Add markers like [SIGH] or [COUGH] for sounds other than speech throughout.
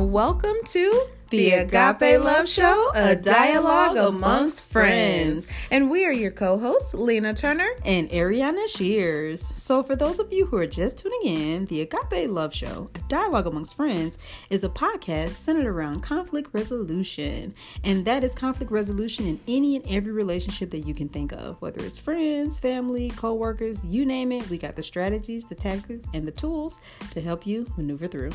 Welcome to the Agape Love Show, a dialogue amongst friends. And we are your co hosts, Lena Turner. and Ariana Shears. So, for those of you who are just tuning in, the Agape Love Show, a dialogue amongst friends, is a podcast centered around conflict resolution. And that is conflict resolution in any and every relationship that you can think of, whether it's friends, family, co workers, you name it. We got the strategies, the tactics, and the tools to help you maneuver through.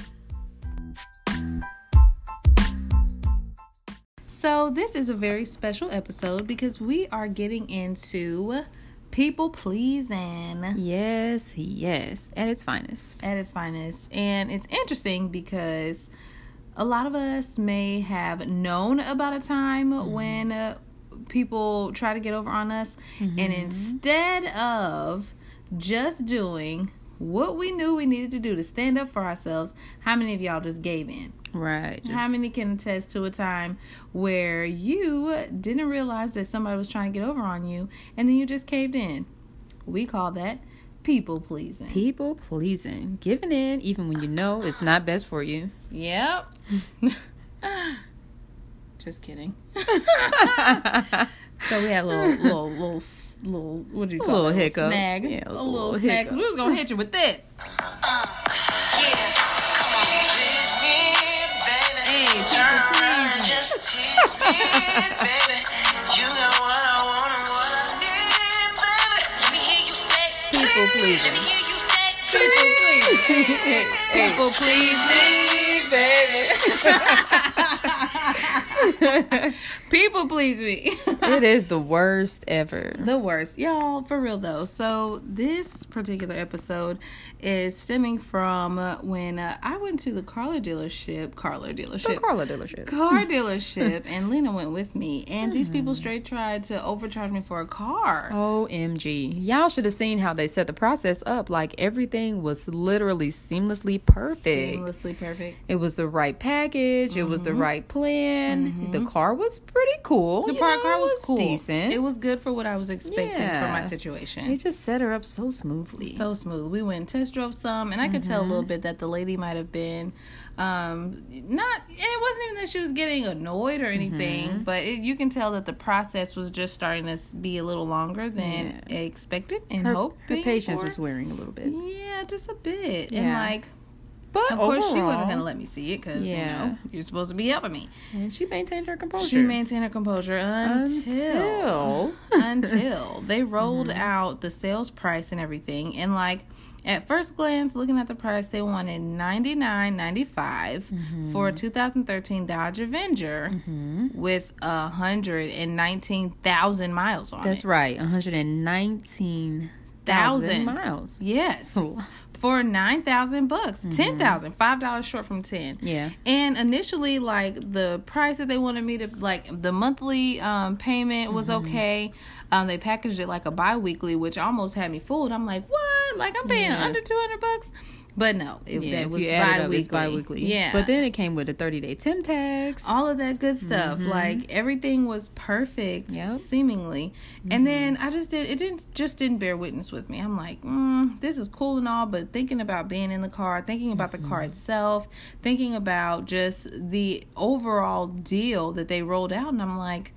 So, this is a very special episode because we are getting into people pleasing Yes, yes, at its finest. at its finest. And it's interesting because a lot of us may have known about a time when uh, people try to get over on us, and instead of just doing what we knew we needed to do to stand up for ourselves, how many of y'all just gave in? Right. How many can attest to a time where you didn't realize that somebody was trying to get over on you and then you just caved in? We call that people pleasing. People pleasing, giving in even when you know it's not best for you. Yep. [LAUGHS] [LAUGHS] just kidding. [LAUGHS] So we had a little, little, little, s- little, what do you call it? A little it? hiccup. snag. Yeah, it a was a little, little snag. 'cause hiccup. We was gonna hit you with this. Hey, people pleasing. People pleasing. People pleasing. People please me, baby. [LAUGHS] People please me. it is the worst ever. the worst, y'all. For real though. So this particular episode is stemming from when uh, I went to the Carla dealership, Carla The dealership, Carla dealership. car dealership, [LAUGHS] and Lena went with me, and these people straight tried to overcharge me for a car. OMG. Y'all should have seen how they set the process up. Like everything was literally seamlessly perfect. Seamlessly perfect. It was the right package. It was the right plan. The car was pretty cool. Mm-hmm. The you park know, car it was, cool. Decent. It was good for what I was expecting for my situation. They just set her up so smoothly. so smooth. We went and test drove some, and I could tell a little bit that the lady might have been um not and it wasn't even that she was getting annoyed or anything but it, you can tell that the process was just starting to be a little longer than expected and her, hoping her patience was wearing a little bit. yeah just a bit and like But of course she wasn't gonna let me see it because you know you're supposed to be helping me And she maintained her composure. she maintained her composure until Until. until [LAUGHS] they rolled Mm-hmm. out the sales price and everything and like at first glance looking at the price they wanted 99.95 for a 2013 Dodge Avenger with a 119,000 miles on That's it. That's right. 119,000 Thousand. miles. Yes. [LAUGHS] So, For 9,000 bucks. 10,000. $5 short from 10. yeah. And initially, like the price that they wanted me to like the monthly um, payment was Mm-hmm. okay. Um, they packaged it like a bi-weekly, which almost had me fooled. I'm like, what? Like I'm paying Yeah. under two hundred bucks? But no, it, Yeah, that was it up, bi-weekly. bi-weekly. Yeah, But then it came with a 30-day temp tax. all of that good stuff. Like everything was perfect, Mm-hmm. Yep. Mm-hmm. seemingly. And then I just did it didn't just didn't bear witness with me. I'm like, mm, this is cool and all, but thinking about being in the car, thinking about the Mm-hmm. car itself, thinking about just the overall deal that they rolled out, and I'm like.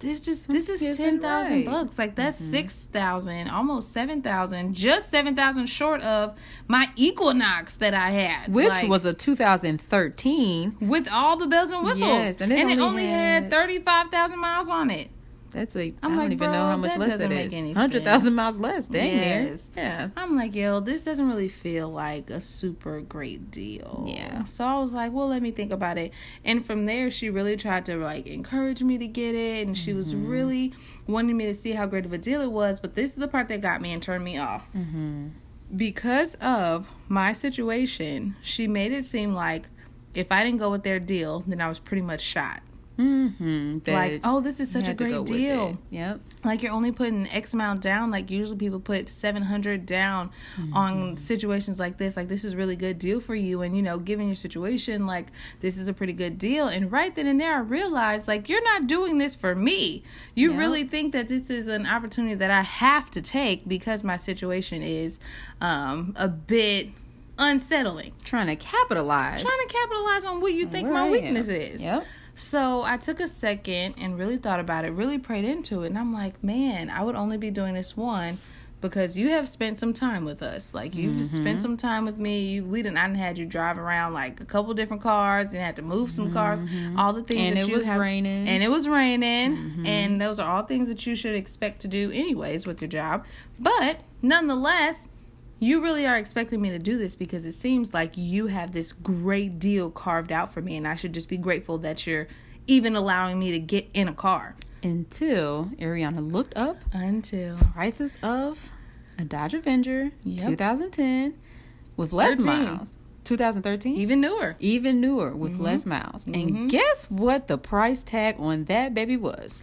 This just this is ten thousand right. bucks. Like that's mm-hmm. six thousand, almost seven thousand, just seven thousand short of my Equinox that I had, which Like, was a 2013. with all the bells and whistles. Yes, and, and it it only only had, had- 35,000 miles on it. That's a. I'm I don't even know how much less that is. 100,000 miles less. Dang Yes. near. Yeah. I'm like, yo, this doesn't really feel like a super great deal. Yeah. So I was like, well, let me think about it. And from there, she really tried to like encourage me to get it. And she was Mm-hmm. really wanting me to see how great of a deal it was. But this is the part that got me and turned me off. Mm-hmm. Because of my situation, she made it seem like if I didn't go with their deal, then I was pretty much shot. Mm-hmm. like, oh, this is such a great deal. Yep. Like you're only putting X amount down. Like usually people put seven hundred down Mm-hmm. on situations like this. Like this is really good deal for you, and you know, given your situation, like this is a pretty good deal. And right then and there, I realized like you're not doing this for me. You Yep. really think that this is an opportunity that I have to take because my situation is um, a bit unsettling. Trying to capitalize. Trying to capitalize on what you think Where my weakness is. Yep. So I took a second and really thought about it, really prayed into it, and I'm like, man, I would only be doing this one because you have spent some time with us. Like you've Mm-hmm. spent some time with me. You, we didn't. I done had you drive around like a couple different cars and had to move some cars. All the things Mm-hmm. And that it you was have, raining. and it was raining, Mm-hmm. and those are all things that you should expect to do anyways with your job. But nonetheless. You really are expecting me to do this because it seems like you have this great deal carved out for me, and I should just be grateful that you're even allowing me to get in a car. Until Ariana looked up Until prices of a Dodge Avenger Yep. 2010 with less 13. miles. 2013? even newer. Even newer with Mm-hmm. less miles. And guess what the price tag on that baby was?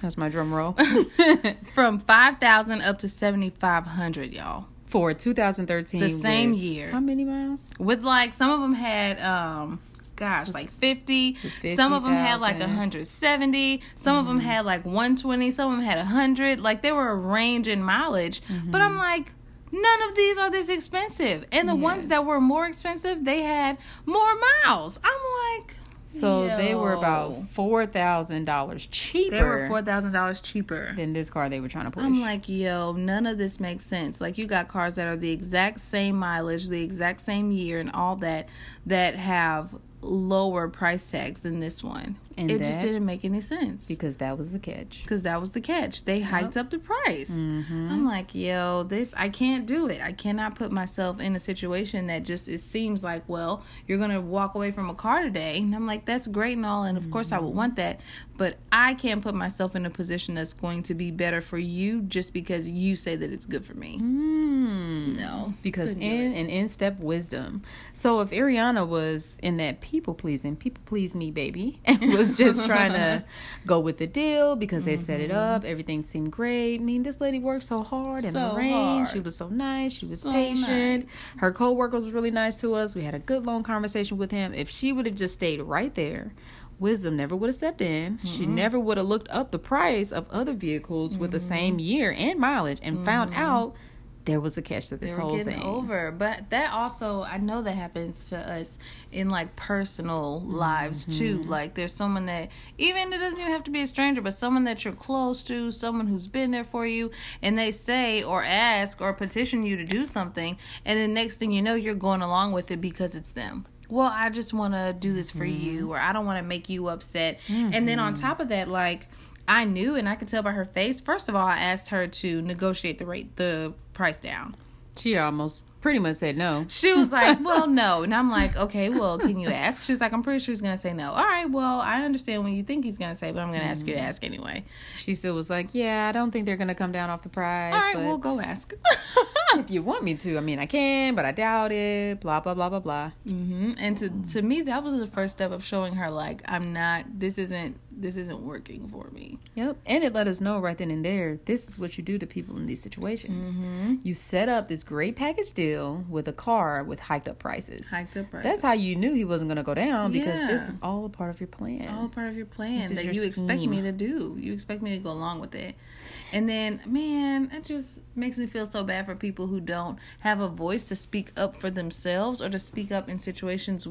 That's my drum roll. [LAUGHS] [LAUGHS] From 5,000 up to 7,500, y'all. For 2013. The same with- year. How many miles? With like, some of them had, um, gosh, like 50. Some of them had like 170. Some of Mm-hmm. them had like 120. Some of them had 100. Like, they were a range in mileage. Mm-hmm. But I'm like, none of these are this expensive. And the ones that were more expensive, they had more miles. I'm like, So they were about $4,000 cheaper they were $4,000 cheaper. than this car they were trying to push. I'm like, yo, none of this makes sense. Like, you got cars that are the exact same mileage, the exact same year, and all that, that have lower price tags than this one. And it just didn't make any sense. because that was the catch. Because that was the catch. They hiked up the price. Mm-hmm. I'm like, yo, this, I can't do it. I cannot put myself in a situation that just, it seems like, well, you're going to walk away from a car today. And I'm like, that's great and all. And of course, I Mm-hmm. would want that. But I can't put myself in a position that's going to be better for you just because you say that it's good for me. Mm. No. because couldn't in and in step wisdom. So if Ariana was in that people pleasing, people please me, baby, [LAUGHS] and was just trying to [LAUGHS] go with the deal because they set it up, mm-hmm. everything seemed great. I mean, this lady worked so hard in So rain. hard. She was so nice. She was So patient. nice. Her coworker was really nice to us. We had a good long conversation with him. If she would have just stayed right there. Wisdom never would have stepped in. She never would have looked up the price of other vehicles with the mm-hmm. same year and mileage and found mm-hmm. out there was a catch to this they were whole thing. over. But that also, I know that happens to us in like personal lives too. Mm-hmm. Like there's someone that even it doesn't even have to be a stranger, but someone that you're close to, someone who's been there for you, and they say or ask or petition you to do something, and then next thing you know, you're going along with it because it's them. Well, I just want to do this for Mm-hmm. you, or I don't want to make you upset. And then on top of that, like I knew and I could tell by her face. First of all, I asked her to negotiate the rate, the price down. She almost pretty much said no. She was [LAUGHS] like, "Well, no," and I'm like, "Okay, well, can you ask?" She's like, "I'm pretty sure he's gonna say no." All right, well, I understand what you think he's gonna say, but I'm gonna ask you to ask anyway. She still was like, "Yeah, I don't think they're gonna come down off the price. All right, but we'll go ask. [LAUGHS] if you want me to, I mean, I can, but I doubt it. Blah blah blah blah blah." hmm And to to me, that was the first step of showing her like I'm not. This isn't. This isn't working for me. Yep, and it let us know right then and there. This is what you do to people in these situations. Mm-hmm. You set up this great package deal with a car with hiked up prices. Hiked up prices. That's how you knew he wasn't gonna go down because this is all a part of your plan. It's all part of your plan that your you expect me to do. You expect me to go along with it. And then, man, it just makes me feel so bad for people who don't have a voice to speak up for themselves or to speak up in situations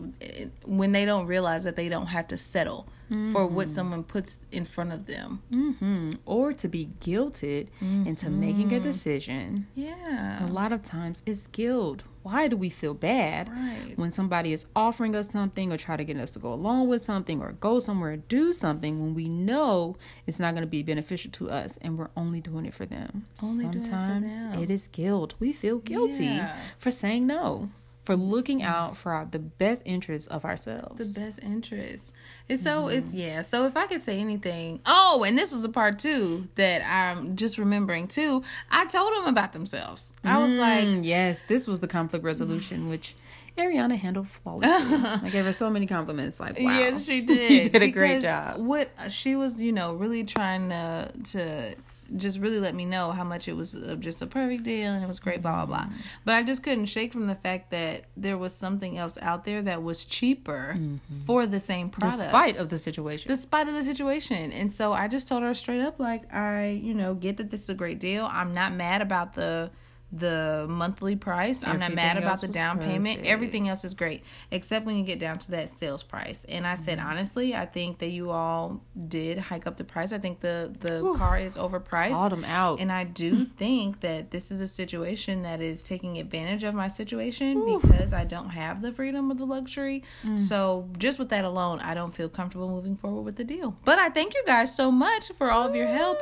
when they don't realize that they don't have to settle for what someone puts in front of them. hmm Or to be guilted into making a decision. Yeah. A lot of times it's guilt. Why do we feel bad Right. when somebody is offering us something or try to get us to go along with something or go somewhere or do something when we know it's not going to be beneficial to us and we're only doing it for them? Only doing it for Sometimes them. it is guilt. We feel guilty Yeah. for saying no, for looking out for our, the best interests of ourselves. the best interests. It's so it's yeah. So if I could say anything, oh, and this was a part too that I'm just remembering too. I told them about themselves. I was like, Mm, yes, this was the conflict resolution, which Ariana handled flawlessly. [LAUGHS] I gave her so many compliments. Like, wow, Yes, she [LAUGHS] did. you did a great job. What she was, you know, really trying to to just really let me know how much it was uh, just a perfect deal and it was great, blah blah blah. But I just couldn't shake from the fact that there was something else out there that was cheaper for the same product, Despite of the situation. despite of the situation. And so I just told her straight up, like, I, you know, get that this is a great deal. I'm not mad about the the monthly price. I'm not mad about the down payment. Everything else is great, except when you get down to that sales price. And I said Mm-hmm. honestly, I think that you all did hike up the price. I think the the car is overpriced. 'em out. And I do [LAUGHS] think that this is a situation that is taking advantage of my situation because I don't have the freedom of the luxury. Mm. So just with that alone, I don't feel comfortable moving forward with the deal. But I thank you guys so much for all of your help.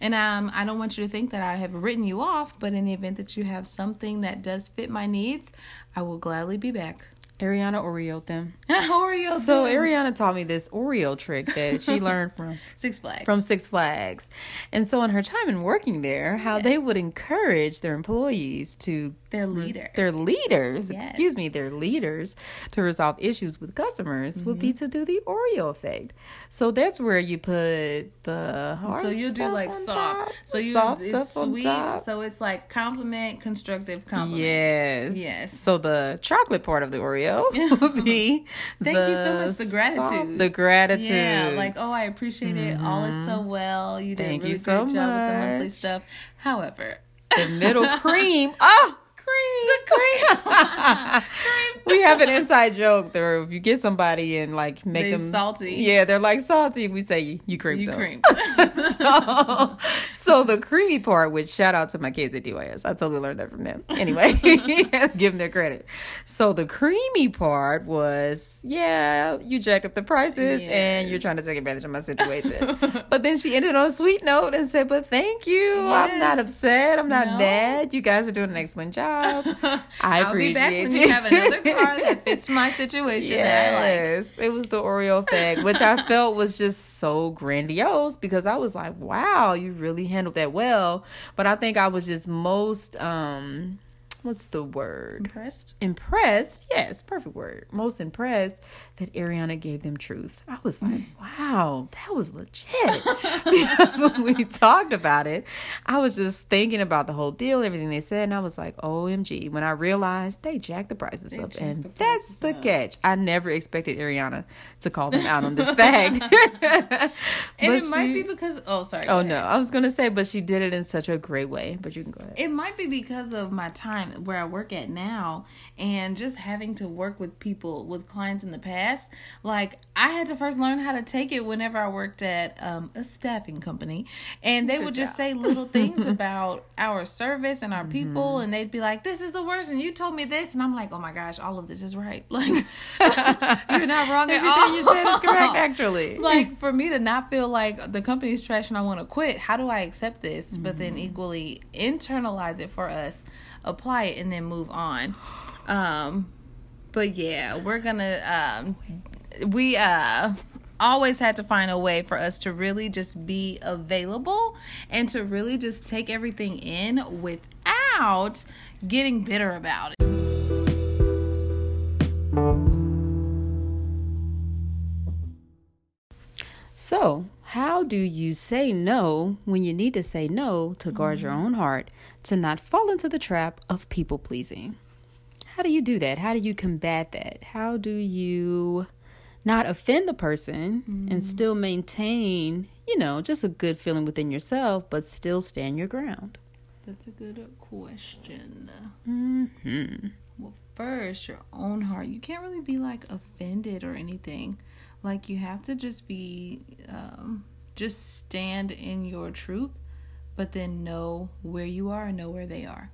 And um, I don't want you to think that I have written you off, but in the event that you have something that does fit my needs, I will gladly be back. Ariana Oreo them. [LAUGHS] Oreo. So them. Ariana taught me this Oreo trick that she [LAUGHS] learned from Six Flags. from Six Flags. And so in her time in working there, how they would encourage their employees to their leaders. their leaders, Yes. excuse me, their leaders to resolve issues with customers would Mm-hmm. be to do the Oreo effect. So that's where you put the hard so you do like soft. top, So you soft it's on sweet. So it's like compliment, constructive compliment. Yes. Yes. So the chocolate part of the Oreo [LAUGHS] would be Thank you so much, the gratitude. soft- the gratitude. Yeah, like oh, I appreciate it. All is so well. You did Thank a really you so good job with the monthly much. stuff. However, the middle [LAUGHS] cream. Oh, cream. the [LAUGHS] cream. we have an inside joke there. If you get somebody and like make They them salty. yeah, they're like salty. We say you cream you cream. [LAUGHS] so, [LAUGHS] so the creamy part, which shout out to my kids at DYS. I totally learned that from them. Anyway, [LAUGHS] give them their credit. So the creamy part was, yeah, you jacked up the prices and you're trying to take advantage of my situation. [LAUGHS] but then she ended on a sweet note and said, "But thank you. I'm not upset. I'm not No. mad. You guys are doing an excellent job. [LAUGHS] I I'll be back when you. you have another car that fits my situation that I like. Yes, it was the Oreo effect, which I felt was just so grandiose because I was like, "Wow, you really handled that well." But I think I was just most um, what's the word? Impressed? Impressed. Yes, perfect word. Most impressed that Ariana gave them truth. I was like, mm. "Wow, that was legit." because [LAUGHS] when we talked about it, I was just thinking about the whole deal, everything they said, and I was like, "OMG!" When I realized they jacked the prices up, and the that's the up. catch. I never expected Ariana to call them out on this fact. [LAUGHS] [LAUGHS] And But it might be because oh sorry. Oh no, ahead. I was gonna say, but she did it in such a great way. But you can go ahead. It might be because of my time where I work at now and just having to work with people with clients in the past. Like I had to first learn how to take it whenever I worked at um, a staffing company, and they Good would just say little things [LAUGHS] about our service and our Mm-hmm. people, and they'd be like, "This is the worst," and you told me this, and I'm like, "Oh my gosh, all of this is right." [LAUGHS] Like [LAUGHS] you're not wrong at all. You said is correct, actually. like for me to not feel like the company's trash and I want to quit, how do I accept this? But then equally internalize it for us, apply it, and then move on. Um, but yeah, we're gonna um, we uh always had to find a way for us to really just be available and to really just take everything in without getting bitter about it. So, how do you say no when you need to say no to guard your mm. own heart, to not fall into the trap of people pleasing? How do you do that? How do you combat that? How do you not offend the person and mm. still maintain, you know, just a good feeling within yourself, but still stand your ground? That's a good question. hmm Well, first, your own heart. You can't really be like offended or anything. Like you have to just be, um, just stand in your truth, but then know where you are and know where they are.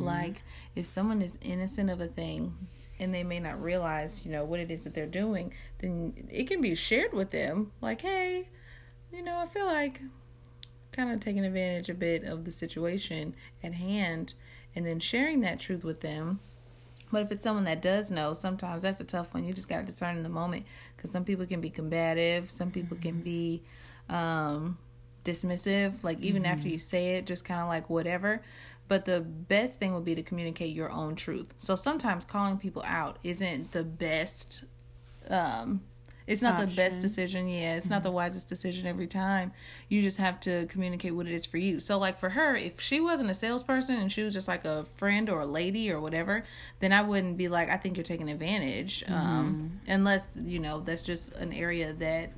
Like if someone is innocent of a thing and they may not realize, you know, what it is that they're doing, then it can be shared with them. Like, hey, you know, I feel like kind of taking advantage a bit of the situation at hand and then sharing that truth with them. But if it's someone that does know, sometimes that's a tough one. You just got to discern in the moment because some people can be combative, some people can be um, dismissive, like even after you say it, just kind of like whatever. But the best thing would be to communicate your own truth. So sometimes calling people out isn't the best um it's not the best decision yeah. It's not the wisest decision every time. You just have to communicate what it is for you. So like for her if she wasn't a salesperson and she was just like a friend or a lady or whatever then i wouldn't be like i think you're taking advantage um unless you know that's just an area that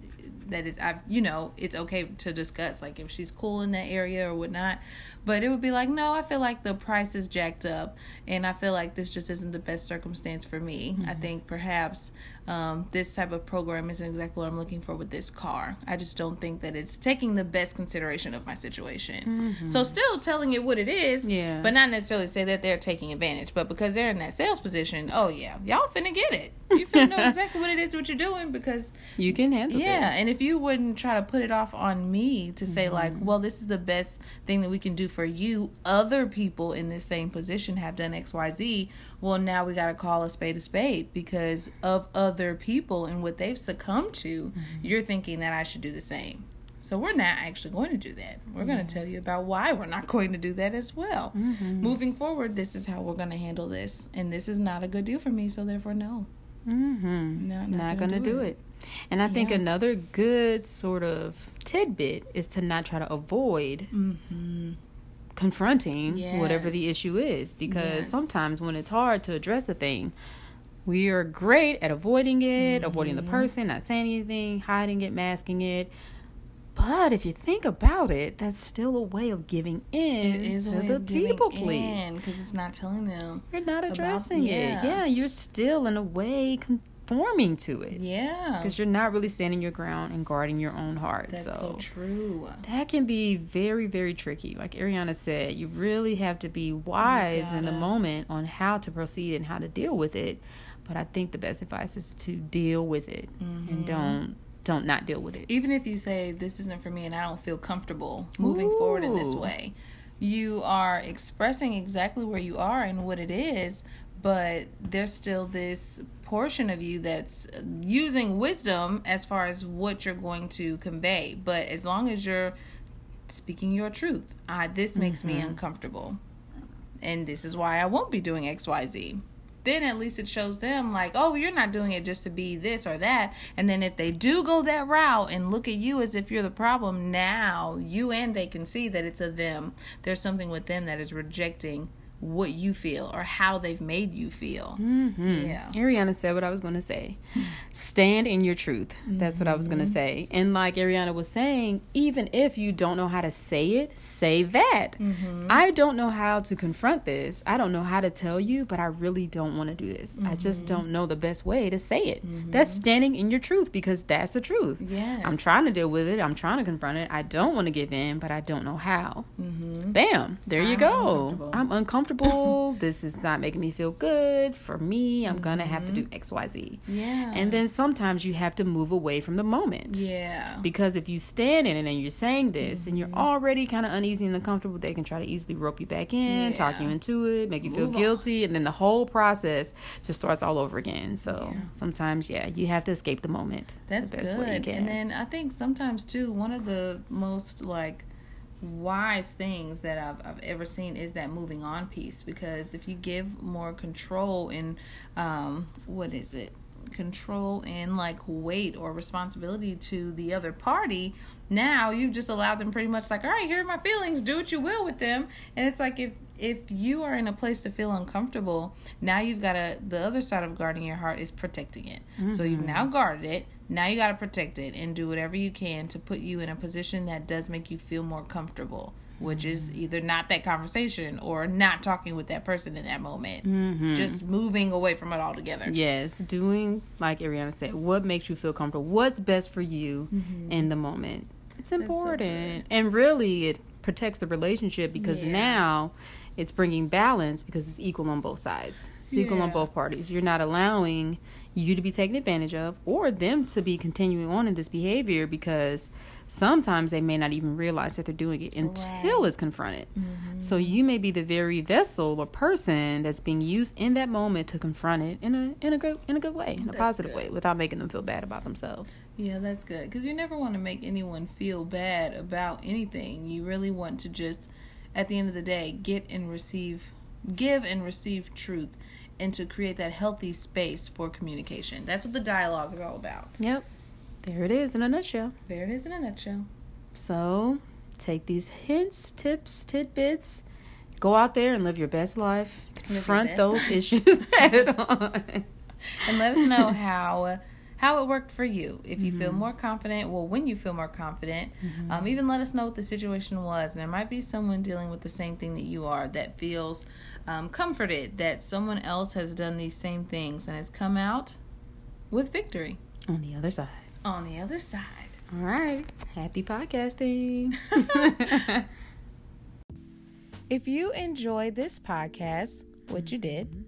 that is I've you know it's okay to discuss like if she's cool in that area or whatnot. But it would be like no, I feel like the price is jacked up, and I feel like this just isn't the best circumstance for me. Mm-hmm. I think perhaps um, this type of program isn't exactly what I'm looking for with this car. I just don't think that it's taking the best consideration of my situation. Mm-hmm. So still telling it what it is, yeah, but not necessarily say that they're taking advantage. But because they're in that sales position, oh yeah, y'all finna get it. You finna know [LAUGHS] exactly what it is what you're doing because you can handle. Yeah, this. and if you wouldn't try to put it off on me to say mm-hmm. like, well, this is the best thing that we can do for you. Other people in this same position have done X, Y, Z. Well, now we got to call a spade a spade because of other people and what they've succumbed to. Mm-hmm. You're thinking that I should do the same. So we're not actually going to do that. We're going to tell you about why we're not [LAUGHS] going to do that as well. Mm-hmm. Moving forward, this is how we're going to handle this, and this is not a good deal for me. So therefore, no. Mm-hmm. No, not, not going to do, do it. it. And I think yeah. another good sort of tidbit is to not try to avoid mm-hmm. confronting yes. whatever the issue is. Because yes. sometimes when it's hard to address a thing, we are great at avoiding it, mm-hmm. avoiding the person, not saying anything, hiding it, masking it. But if you think about it, that's still a way of giving in it is to the people please. Because it's not telling them. You're not addressing about, yeah. it. Yeah, you're still in a way conforming to it. Yeah. Because you're not really standing your ground and guarding your own heart. That's so, so true. That can be very, very tricky. Like Ariana said, you really have to be wise in the moment on how to proceed and how to deal with it. But I think the best advice is to deal with it mm-hmm. and don't don't not deal with it. Even if you say this isn't for me and I don't feel comfortable moving Ooh. forward in this way, you are expressing exactly where you are and what it is, but there's still this portion of you that's using wisdom as far as what you're going to convey. But as long as you're speaking your truth, I, this makes mm-hmm. me uncomfortable. And this is why I won't be doing XYZ then at least it shows them like, oh, you're not doing it just to be this or that. And then if they do go that route and look at you as if you're the problem, now you and they can see that it's a them. There's something with them that is rejecting what you feel or how they've made you feel. Mm-hmm. Yeah. Ariana said what I was going to say. Stand in your truth. That's mm-hmm. what I was going to mm-hmm. say. And like Ariana was saying, even if you don't know how to say it, say that. Mm-hmm. I don't know how to confront this. I don't know how to tell you, but I really don't want to do this. I just mm-hmm. don't know the best way to say it. Mm-hmm. That's standing in your truth because that's the truth. Yes. I'm trying to deal with it. I'm trying to confront it. I don't want to give in, but I don't know how. Bam. There you I'm go. I'm uncomfortable [LAUGHS] this is not making me feel good. For me, I'm mm-hmm. gonna have to do mm-hmm. X, Y, Z. Yeah. And then sometimes you have to move away from the moment. Yeah. Because if you stand in it and you're saying this mm-hmm. and you're mm-hmm. already kind of uneasy and uncomfortable, they can try to easily rope you back in, yeah. talk you into it, make you feel move guilty, on. and then the whole process just starts all over again. So yeah. sometimes, yeah, you have to escape the moment. That's the good. And then I think sometimes too, one of the most like wise things that I've, I've ever seen is that moving on piece because if you give more control in um what is it control and like weight or responsibility to the other party now you've just allowed them pretty much like all right here are my feelings do what you will with them. And it's like if if you are in a place to feel uncomfortable now you've got to the other side of guarding your heart is protecting it. Mm-hmm. so you've now guarded it. Now you got to protect it and do whatever you can to put you in a position that does make you feel more comfortable which is either not that conversation or not talking with that person in that moment. Mm-hmm. Just moving away from it altogether. Yes, doing like Ariana said, what makes you feel comfortable? What's best for you mm-hmm. in the moment? It's important. So and really, it protects the relationship because yeah. now it's bringing balance because it's equal on both sides. It's yeah. equal on both parties. You're not allowing you to be taken advantage of or them to be continuing on in this behavior because sometimes they may not even realize that they're doing it until right. it's confronted. Mm-hmm. So you may be the very vessel or person that's being used in that moment to confront it in a in a good in a good way, in a that's positive good. way, without making them feel bad about themselves. Yeah, that's good because you never want to make anyone feel bad about anything. You really want to just, at the end of the day, get and receive, give and receive truth. And to create that healthy space for communication. That's what the dialogue is all about. Yep. There it is in a nutshell. There it is in a nutshell. So take these hints, tips, tidbits, go out there and live your best life. Confront best those life. issues [LAUGHS] head on. And let us know how how it worked for you. If you feel more confident, well, when you feel more confident, um, even let us know what the situation was. And there might be someone dealing with the same thing that you are that feels um, comforted that someone else has done these same things and has come out with victory On the other side. On the other side. All right. Happy podcasting. [LAUGHS] If you enjoyed this podcast, what you did,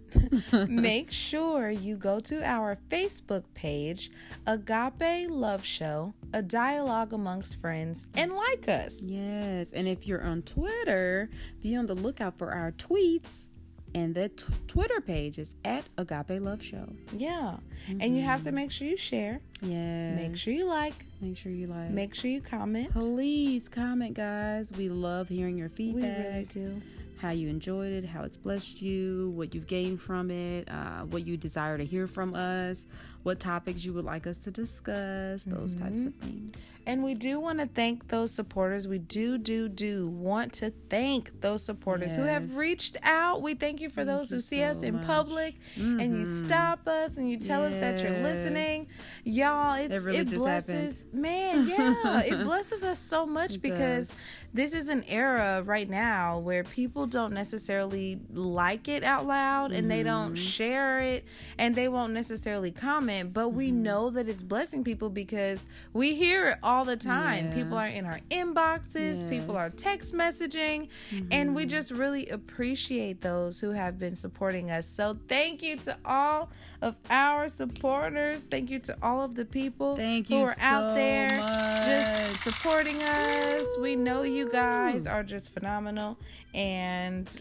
[LAUGHS] make sure you go to our Facebook page, Agape Love Show, a dialogue amongst friends, and like us. yes. And if you're on Twitter, be on the lookout for our tweets. And the t- Twitter page is at Agape Love Show. Yeah. And you have to make sure you share, Yeah. make sure you like, Make sure you like. make sure you comment. Please comment, guys. We love hearing your feedback. We really do. how you enjoyed it, how it's blessed you, what you've gained from it, uh, what you desire to hear from us, what topics you would like us to discuss, those types of things. And we do want to thank those supporters. We do, do, do want to thank those supporters who have reached out. We thank you for those you who see us in much. public and you stop us and you tell us that you're listening. Y'all, it's, It really it blesses, man, yeah, it [LAUGHS] blesses us so much It because does. this is an era right now where people don't necessarily like it out loud and they don't Mm-hmm. share it and they won't necessarily comment, but we Mm-hmm. know that it's blessing people because we hear it all the time. Yeah. People are in our inboxes, people are text messaging, and Mm-hmm. we just really appreciate those who have been supporting us. So thank you to all of our supporters. Thank you to all of the people Thank who you are out there much. just supporting us. We know you guys are just phenomenal and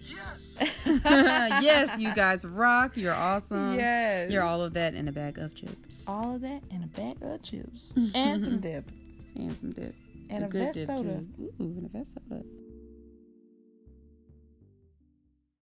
yes, [LAUGHS] yes, you guys rock. You're awesome. Yes. You're all of that in a bag of chips. all of that and a bag of chips [LAUGHS] and some dip. And some dip. And a good Vest dip, soda. too. Ooh, and a vest soda.